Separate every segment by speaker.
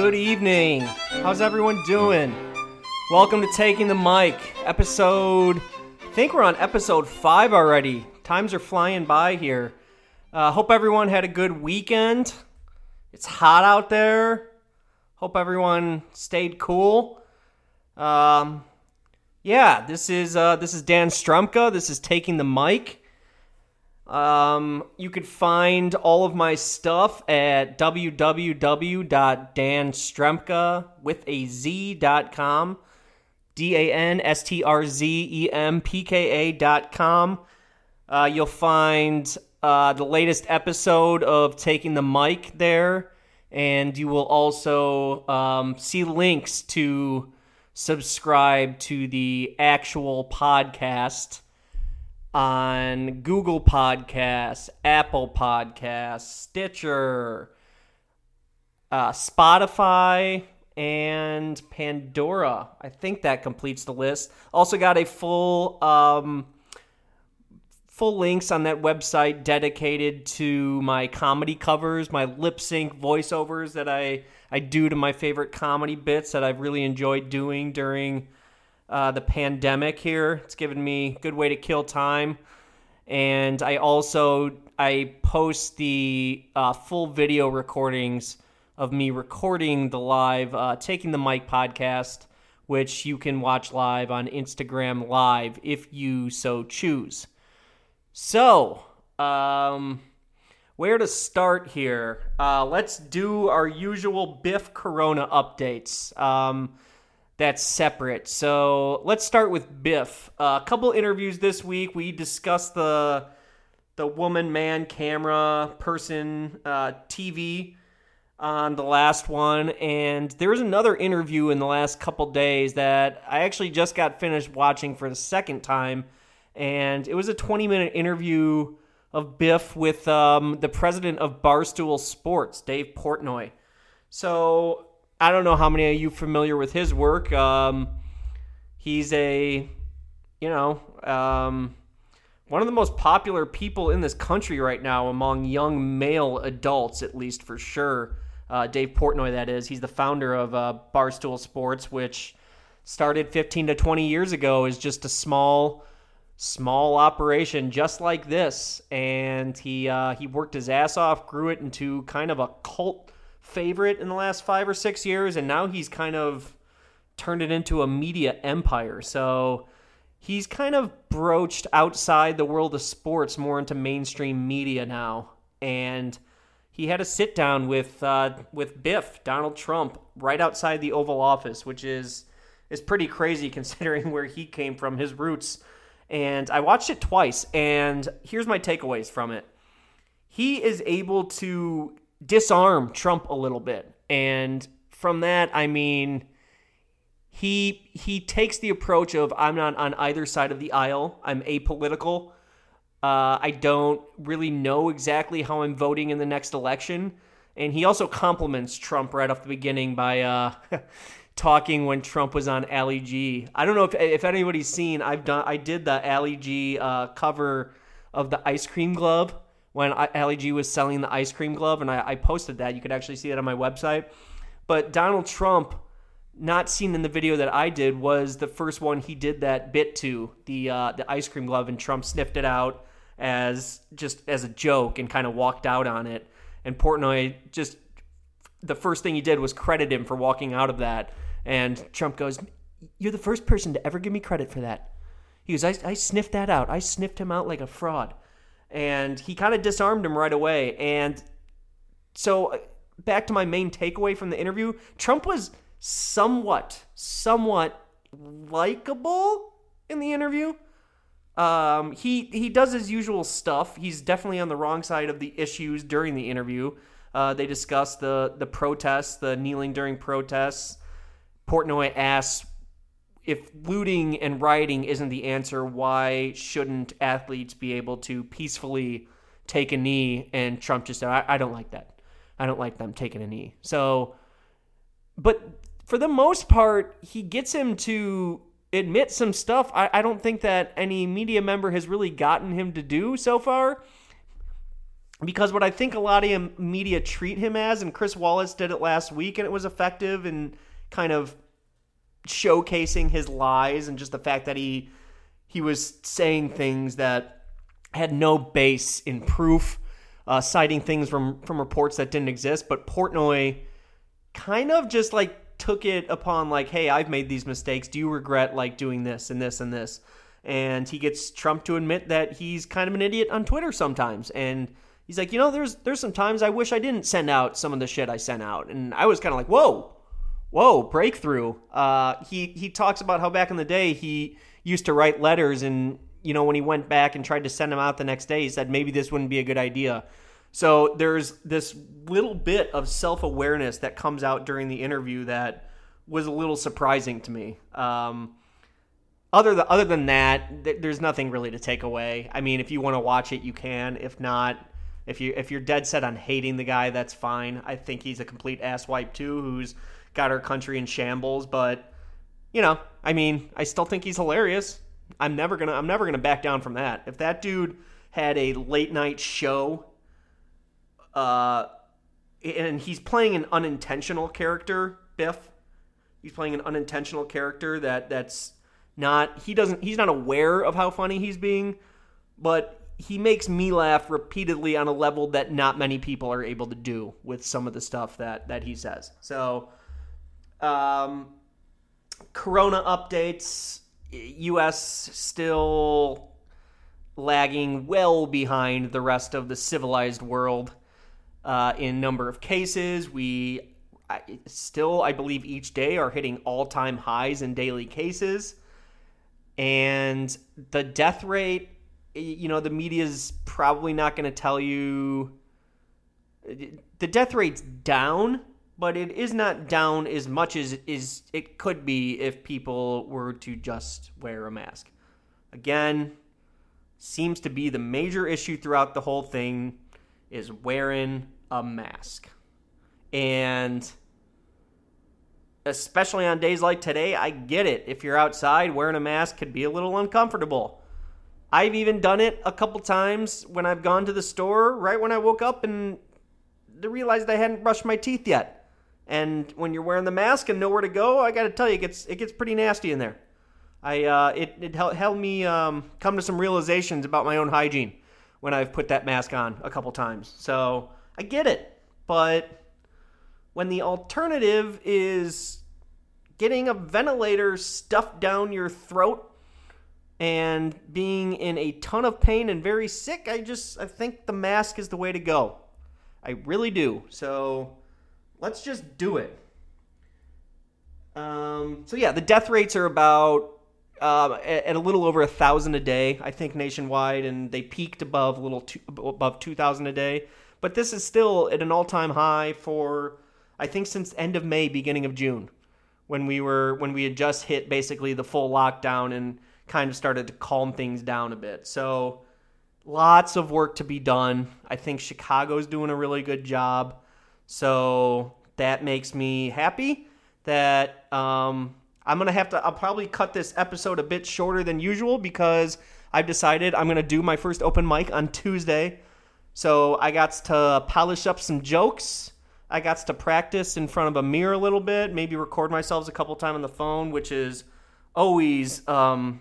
Speaker 1: Good evening. How's everyone doing? Welcome to Taking the Mic, episode. I think we're on episode five already. Times are flying by here. Uh, hope everyone had a good weekend. It's hot out there. Hope everyone stayed cool. Um, yeah, this is uh, this is Dan Strzempka. This is taking the mic. Um, you could find all of my stuff at www.danstremka with a z.com. D A N S T R Z E M P K A dot com. Uh, you'll find uh, the latest episode of Taking the Mic there, and you will also um, see links to subscribe to the actual podcast on Google Podcasts, Apple Podcasts, Stitcher, uh, Spotify, and Pandora. I think that completes the list. Also got a full um, full links on that website dedicated to my comedy covers, my lip sync voiceovers that I I do to my favorite comedy bits that I've really enjoyed doing during uh, the pandemic here. It's given me a good way to kill time. And I also I post the uh, full video recordings of me recording the live uh, taking the mic podcast, which you can watch live on Instagram Live if you so choose. So, um, where to start here? Uh, let's do our usual Biff Corona updates. Um, that's separate. So let's start with Biff. Uh, a couple interviews this week. We discussed the the woman, man, camera, person, uh, TV on the last one, and there was another interview in the last couple days that I actually just got finished watching for the second time, and it was a 20 minute interview of Biff with um, the president of Barstool Sports, Dave Portnoy. So I don't know how many of you familiar with his work. Um, he's a, you know, um, one of the most popular people in this country right now among young male adults, at least for sure. Uh, Dave Portnoy, that is. He's the founder of uh, Barstool Sports, which started 15 to 20 years ago as just a small, small operation just like this. And he uh, he worked his ass off, grew it into kind of a cult favorite in the last five or six years, and now he's kind of turned it into a media empire. So he's kind of broached outside the world of sports more into mainstream media now. And he had a sit down with uh, with Biff Donald Trump right outside the Oval Office, which is is pretty crazy considering where he came from, his roots. And I watched it twice, and here's my takeaways from it. He is able to disarm Trump a little bit. And from that, I mean, he he takes the approach of I'm not on either side of the aisle. I'm apolitical. Uh, I don't really know exactly how I'm voting in the next election. And he also compliments Trump right off the beginning by uh, talking when Trump was on Ali G. I don't know if if anybody's seen. I've done. I did the Ali G uh, cover of the ice cream glove when G was selling the ice cream glove, and I, I posted that. You could actually see that on my website. But Donald Trump, not seen in the video that I did, was the first one he did that bit to the uh, the ice cream glove, and Trump sniffed it out as just as a joke and kind of walked out on it. And Portnoy just the first thing he did was credit him for walking out of that. And Trump goes, "You're the first person to ever give me credit for that." He goes, "I, I sniffed that out. I sniffed him out like a fraud." And he kind of disarmed him right away. And so, uh, back to my main takeaway from the interview Trump was somewhat, somewhat likable in the interview. Um, he he does his usual stuff. He's definitely on the wrong side of the issues during the interview. Uh, they discuss the the protests, the kneeling during protests. Portnoy asks if looting and rioting isn't the answer, why shouldn't athletes be able to peacefully take a knee? And Trump just said, I, I don't like that. I don't like them taking a knee. So, but for the most part, he gets him to admit some stuff I, I don't think that any media member has really gotten him to do so far. because what I think a lot of media treat him as, and Chris Wallace did it last week, and it was effective and kind of showcasing his lies and just the fact that he he was saying things that had no base in proof, uh, citing things from from reports that didn't exist. But Portnoy kind of just like took it upon like, hey, I've made these mistakes. Do you regret like doing this and this and this? And he gets Trump to admit that he's kind of an idiot on Twitter sometimes, and he's like, you know, there's there's some times I wish I didn't send out some of the shit I sent out, and I was kind of like, whoa, whoa, breakthrough. Uh, he he talks about how back in the day he used to write letters, and you know when he went back and tried to send them out the next day, he said maybe this wouldn't be a good idea. So there's this little bit of self awareness that comes out during the interview that was a little surprising to me. Um, other than other than that, th- there's nothing really to take away. I mean, if you want to watch it, you can. If not, if you if you're dead set on hating the guy, that's fine. I think he's a complete asswipe too, who's got our country in shambles. But you know, I mean, I still think he's hilarious. I'm never gonna I'm never gonna back down from that. If that dude had a late night show, uh, and he's playing an unintentional character, Biff. He's playing an unintentional character that that's not he doesn't he's not aware of how funny he's being, but he makes me laugh repeatedly on a level that not many people are able to do with some of the stuff that that he says. So, um, Corona updates: U.S. still lagging well behind the rest of the civilized world uh, in number of cases. We still, I believe, each day are hitting all-time highs in daily cases, and the death rate you know, the media's probably not going to tell you the death rate's down, but it is not down as much as is it could be if people were to just wear a mask. Again, seems to be the major issue throughout the whole thing is wearing a mask. And especially on days like today, I get it. If you're outside, wearing a mask could be a little uncomfortable. I've even done it a couple times when I've gone to the store right when I woke up and realized I hadn't brushed my teeth yet. And when you're wearing the mask and nowhere to go, I got to tell you, it gets it gets pretty nasty in there. I uh, it it helped me um, come to some realizations about my own hygiene when I've put that mask on a couple times. So I get it, but when the alternative is getting a ventilator stuffed down your throat and being in a ton of pain and very sick, I just I think the mask is the way to go. I really do. So let's just do it. Um, so yeah, the death rates are about uh, at, a little over a thousand a day, I think nationwide, and they peaked above a little two, above two thousand a day. But this is still at an all-time high for I think since end of May, beginning of June, when we were when we had just hit basically the full lockdown and kind of started to calm things down a bit. So lots of work to be done. I think Chicago's doing a really good job. So that makes me happy that um, I'm going to have to, I'll probably cut this episode a bit shorter than usual because I've decided I'm going to do my first open mic on Tuesday. So I got to polish up some jokes. I got to practice in front of a mirror a little bit, maybe record myself a couple times on the phone, which is always um,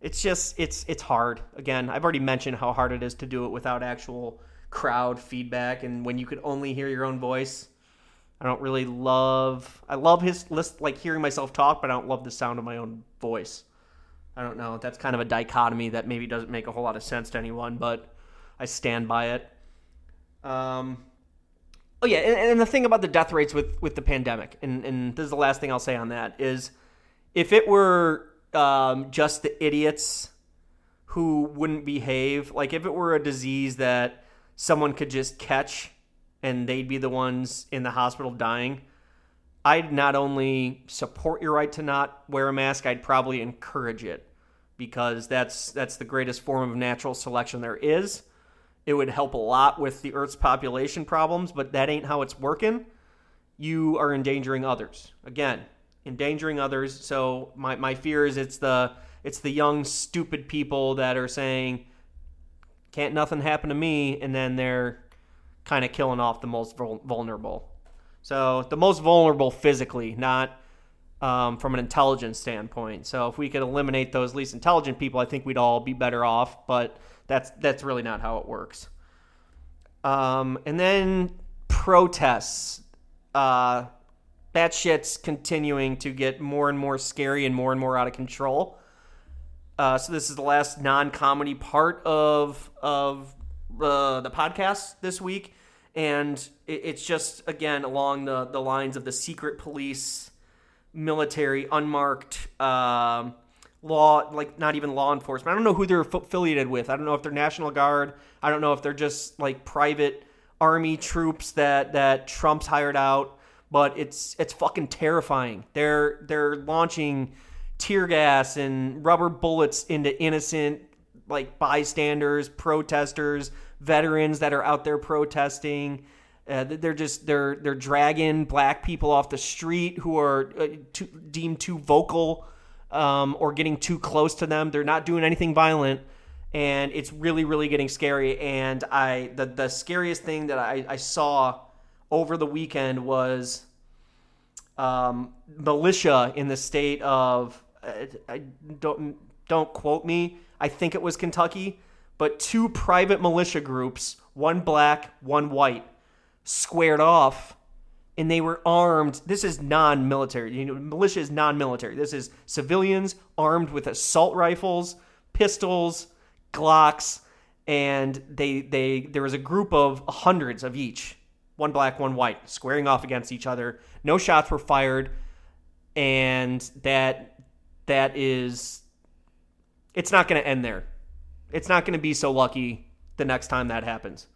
Speaker 1: it's just it's it's hard. Again, I've already mentioned how hard it is to do it without actual crowd feedback and when you could only hear your own voice. I don't really love I love his list like hearing myself talk, but I don't love the sound of my own voice. I don't know. That's kind of a dichotomy that maybe doesn't make a whole lot of sense to anyone, but I stand by it. Um Oh yeah, and, and the thing about the death rates with with the pandemic, and, and this is the last thing I'll say on that, is if it were um, just the idiots who wouldn't behave. Like if it were a disease that someone could just catch and they'd be the ones in the hospital dying, I'd not only support your right to not wear a mask, I'd probably encourage it because that's that's the greatest form of natural selection there is. It would help a lot with the Earth's population problems, but that ain't how it's working. You are endangering others. Again, endangering others. So my, my fear is it's the it's the young stupid people that are saying can't nothing happen to me, and then they're kind of killing off the most vulnerable. So the most vulnerable physically, not um, from an intelligence standpoint. So if we could eliminate those least intelligent people, I think we'd all be better off. But that's that's really not how it works. Um, and then protests. Uh, that shit's continuing to get more and more scary and more and more out of control. Uh, so this is the last non-comedy part of of uh, the podcast this week, and it, it's just again along the the lines of the secret police, military, unmarked. Uh, law like not even law enforcement i don't know who they're affiliated with i don't know if they're national guard i don't know if they're just like private army troops that that trump's hired out but it's it's fucking terrifying they're they're launching tear gas and rubber bullets into innocent like bystanders protesters veterans that are out there protesting uh, they're just they're they're dragging black people off the street who are uh, too, deemed too vocal um, or getting too close to them. They're not doing anything violent, and it's really, really getting scary. And I, the the scariest thing that I, I saw over the weekend was um, militia in the state of I, I don't don't quote me. I think it was Kentucky, but two private militia groups, one black, one white, squared off and they were armed. This is non-military. You know, militia is non-military. This is civilians armed with assault rifles, pistols, Glocks, and they they there was a group of hundreds of each, one black, one white, squaring off against each other. No shots were fired, and that that is it's not going to end there. It's not going to be so lucky the next time that happens.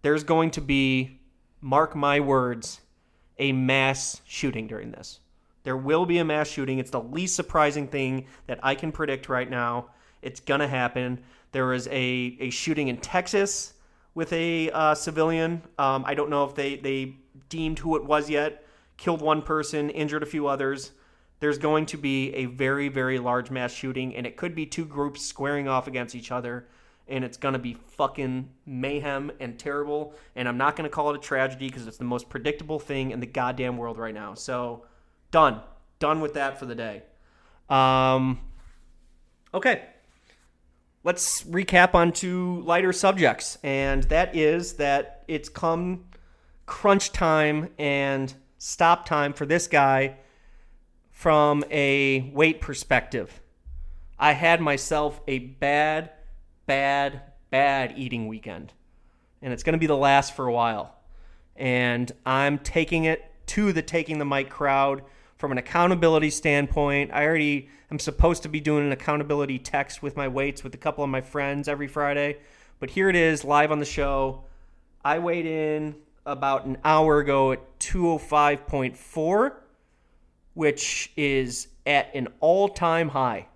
Speaker 1: There's going to be mark my words a mass shooting during this. There will be a mass shooting. It's the least surprising thing that I can predict right now. It's going to happen. There was a, a shooting in Texas with a uh, civilian. Um, I don't know if they, they deemed who it was yet. Killed one person, injured a few others. There's going to be a very, very large mass shooting, and it could be two groups squaring off against each other and it's going to be fucking mayhem and terrible. And I'm not going to call it a tragedy because it's the most predictable thing in the goddamn world right now. So, done. Done with that for the day. Um, okay. Let's recap on two lighter subjects. And that is that it's come crunch time and stop time for this guy from a weight perspective. I had myself a bad bad, bad eating weekend. And it's going to be the last for a while. And I'm taking it to the Taking the Mic crowd from an accountability standpoint. I already am supposed to be doing an accountability text with my weights with a couple of my friends every Friday. But here it is, live on the show. I weighed in about an hour ago at 205.4, which is at an all time high.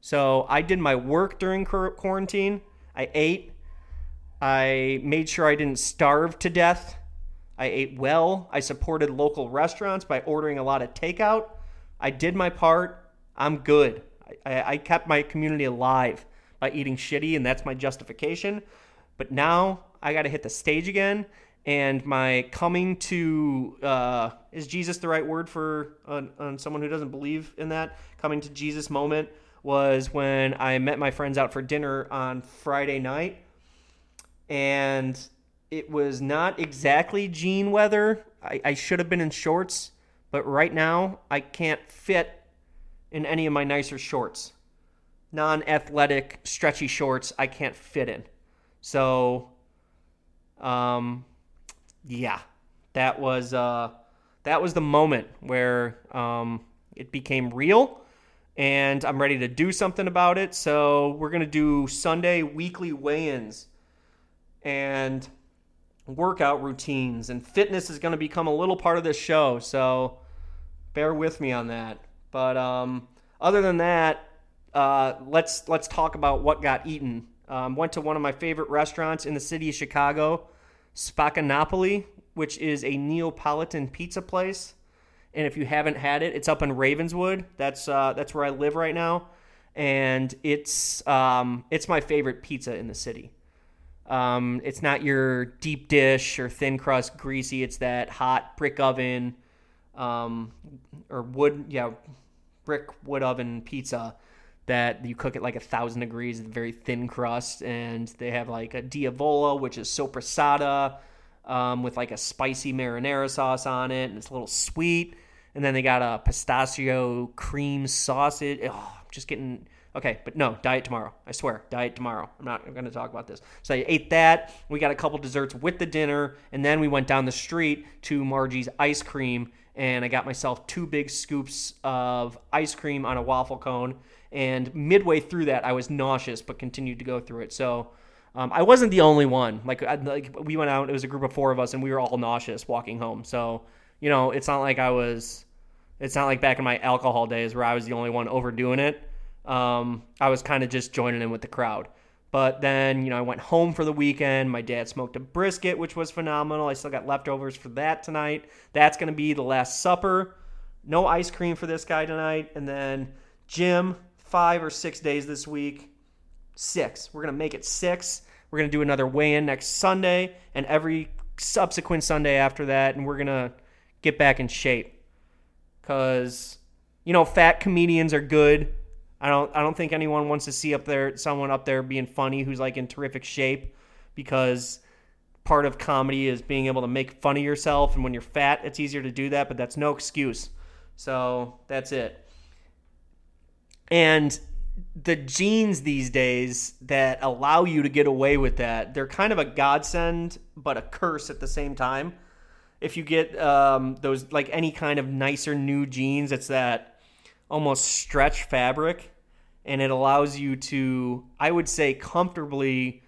Speaker 1: So I did my work during quarantine. I ate. I made sure I didn't starve to death. I ate well. I supported local restaurants by ordering a lot of takeout. I did my part. I'm good. I, I kept my community alive by eating shitty, and that's my justification. But now I got to hit the stage again, and my coming to uh, is Jesus the right word for uh, someone who doesn't believe in that? Coming to Jesus moment was when I met my friends out for dinner on Friday night. And it was not exactly jean weather. I, I should have been in shorts, but right now I can't fit in any of my nicer shorts. Non athletic, stretchy shorts, I can't fit in. So, um, yeah, that was uh, that was the moment where um, it became real and I'm ready to do something about it. So we're going to do Sunday weekly weigh ins and workout routines, and fitness is going to become a little part of this show. So bear with me on that. But um, other than that, uh, let's let's talk about what got eaten. Um, went to one of my favorite restaurants in the city of Chicago, Spaccanapoli, which is a Neapolitan pizza place. And if you haven't had it, it's up in Ravenswood. That's uh, that's where I live right now, and it's um, it's my favorite pizza in the city. Um, it's not your deep dish or thin crust greasy. It's that hot brick oven um, or wood, yeah, brick wood oven pizza that you cook at like a thousand degrees, very thin crust, and they have like a diavola, which is soppressata, um, with like a spicy marinara sauce on it, and it's a little sweet. And then they got a pistachio cream sausage. Oh, I'm just getting okay, but no, diet tomorrow. I swear, diet tomorrow. I'm not going to talk about this. So I ate that. We got a couple desserts with the dinner, and then we went down the street to Margie's ice cream, and I got myself two big scoops of ice cream on a waffle cone and midway through that, I was nauseous, but continued to go through it. So um, I wasn't the only one. Like, I, like we went out, it was a group of four of us, and we were all nauseous walking home. So you know, it's not like I was. It's not like back in my alcohol days where I was the only one overdoing it. Um, I was kind of just joining in with the crowd. But then, you know, I went home for the weekend. My dad smoked a brisket, which was phenomenal. I still got leftovers for that tonight. That's going to be the last supper. No ice cream for this guy tonight. And then gym, five or six days this week. Six. We're going to make it six. We're going to do another weigh in next Sunday and every subsequent Sunday after that. And we're going to get back in shape. Because, you know, fat comedians are good. I don't I don't think anyone wants to see up there someone up there being funny who's like in terrific shape because part of comedy is being able to make fun of yourself and when you're fat it's easier to do that but that's no excuse. So, that's it. And the jeans these days that allow you to get away with that, they're kind of a godsend, but a curse at the same time. If you get um, those, like any kind of nicer new jeans, it's that almost stretch fabric, and it allows you to, I would say, comfortably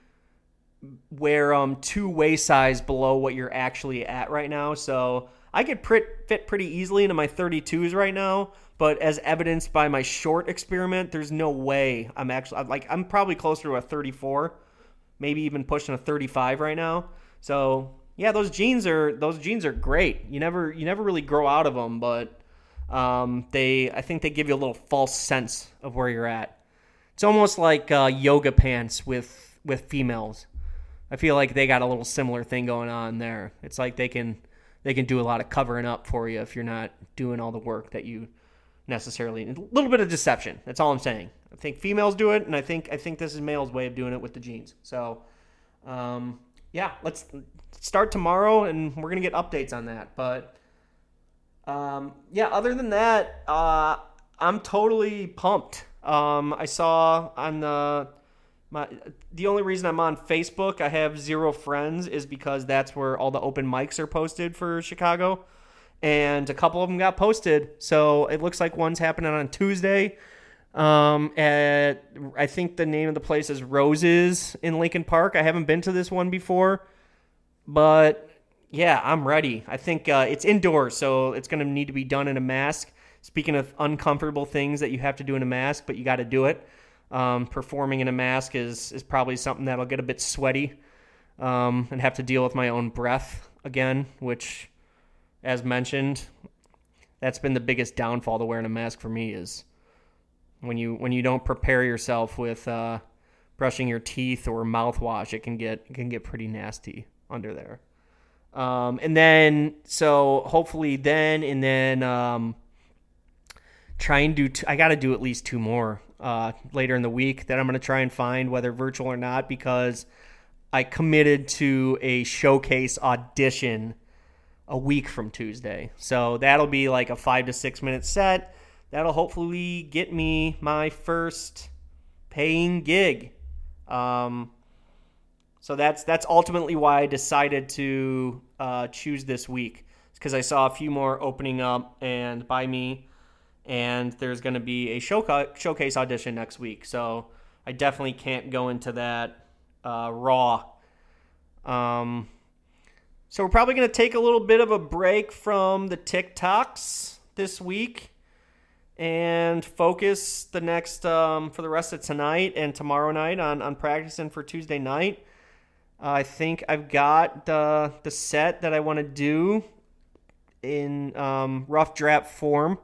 Speaker 1: wear um two waist size below what you're actually at right now. So I could fit pretty easily into my 32s right now, but as evidenced by my short experiment, there's no way I'm actually like I'm probably closer to a 34, maybe even pushing a 35 right now. So yeah, those jeans are those jeans are great. You never you never really grow out of them, but um, they I think they give you a little false sense of where you're at. It's almost like uh, yoga pants with with females. I feel like they got a little similar thing going on there. It's like they can they can do a lot of covering up for you if you're not doing all the work that you necessarily. A little bit of deception. That's all I'm saying. I think females do it, and I think I think this is males' way of doing it with the jeans. So, um, yeah, let's start tomorrow, and we're gonna get updates on that. But um, yeah, other than that, uh, I'm totally pumped. Um, I saw on the my the only reason I'm on Facebook, I have zero friends, is because that's where all the open mics are posted for Chicago and a couple of them got posted. So it looks like one's happening on Tuesday. Um, at I think the name of the place is Roses in Lincoln Park. I haven't been to this one before, but yeah, I'm ready. I think uh, it's indoors, so it's going to need to be done in a mask. Speaking of uncomfortable things that you have to do in a mask, but you got to do it. Um, performing in a mask is is probably something that'll get a bit sweaty, um, and have to deal with my own breath again, which as mentioned, that's been the biggest downfall to wearing a mask for me is when you when you don't prepare yourself with uh, brushing your teeth or mouthwash, it can get it can get pretty nasty under there. Um, and then so hopefully then and then um, try and do t- I got to do at least two more uh, later in the week that I'm going to try and find whether virtual or not because I committed to a showcase audition a week from Tuesday. So that'll be like a five to six minute set. That'll hopefully get me my first paying gig. Um, so that's that's ultimately why I decided to uh, choose this week because I saw a few more opening up and by me, and there's going to be a show showcase audition next week. So I definitely can't go into that uh, raw. Um, so we're probably going to take a little bit of a break from the TikToks this week and focus the next um, for the rest of tonight and tomorrow night on, on practicing for Tuesday night. I think I've got the the set that I want to do in um, rough draft form.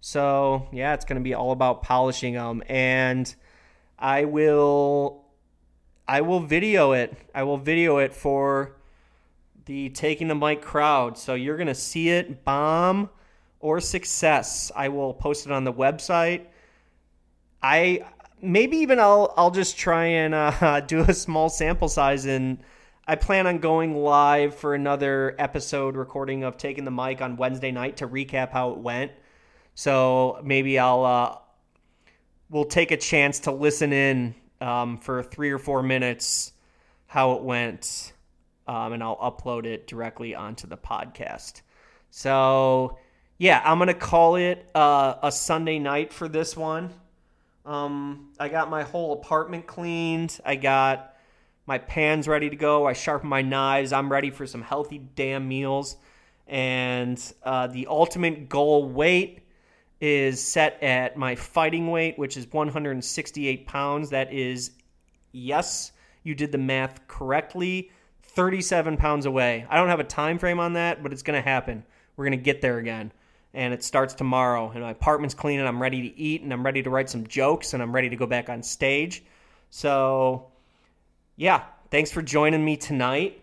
Speaker 1: So yeah, it's going to be all about polishing them, and I will I will video it. I will video it for the Taking the Mic crowd. So you're going to see it bomb or success. I will post it on the website. I maybe even I'll I'll just try and uh, do a small sample size and I plan on going live for another episode recording of Taking the Mic on Wednesday night to recap how it went. So maybe I'll uh, we'll take a chance to listen in um, for three or four minutes how it went, um, and I'll upload it directly onto the podcast. So yeah, I'm gonna call it uh, a Sunday night for this one. Um, I got my whole apartment cleaned. I got my pans ready to go. I sharpened my knives. I'm ready for some healthy damn meals. And uh, the ultimate goal weight is set at my fighting weight, which is 168 pounds. That is, yes, you did the math correctly, 37 pounds away. I don't have a time frame on that, but it's going to happen. We're going to get there again. And it starts tomorrow. And my apartment's clean, and I'm ready to eat, and I'm ready to write some jokes, and I'm ready to go back on stage. So, yeah, thanks for joining me tonight.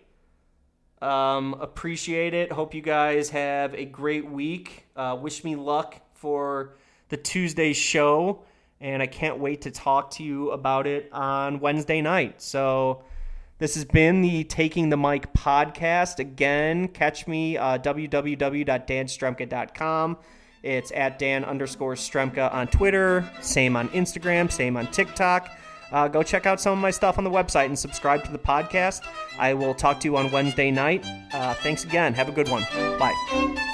Speaker 1: Um, appreciate it. Hope you guys have a great week. Uh, wish me luck for the Tuesday show, and I can't wait to talk to you about it on Wednesday night. So, this has been the Taking the Mic podcast. Again, catch me uh, www.danstrzempka.com. It's at Dan underscore Strzempka on Twitter, same on Instagram, same on TikTok. Uh, go check out some of my stuff on the website and subscribe to the podcast. I will talk to you on Wednesday night. Uh, thanks again. Have a good one. Bye.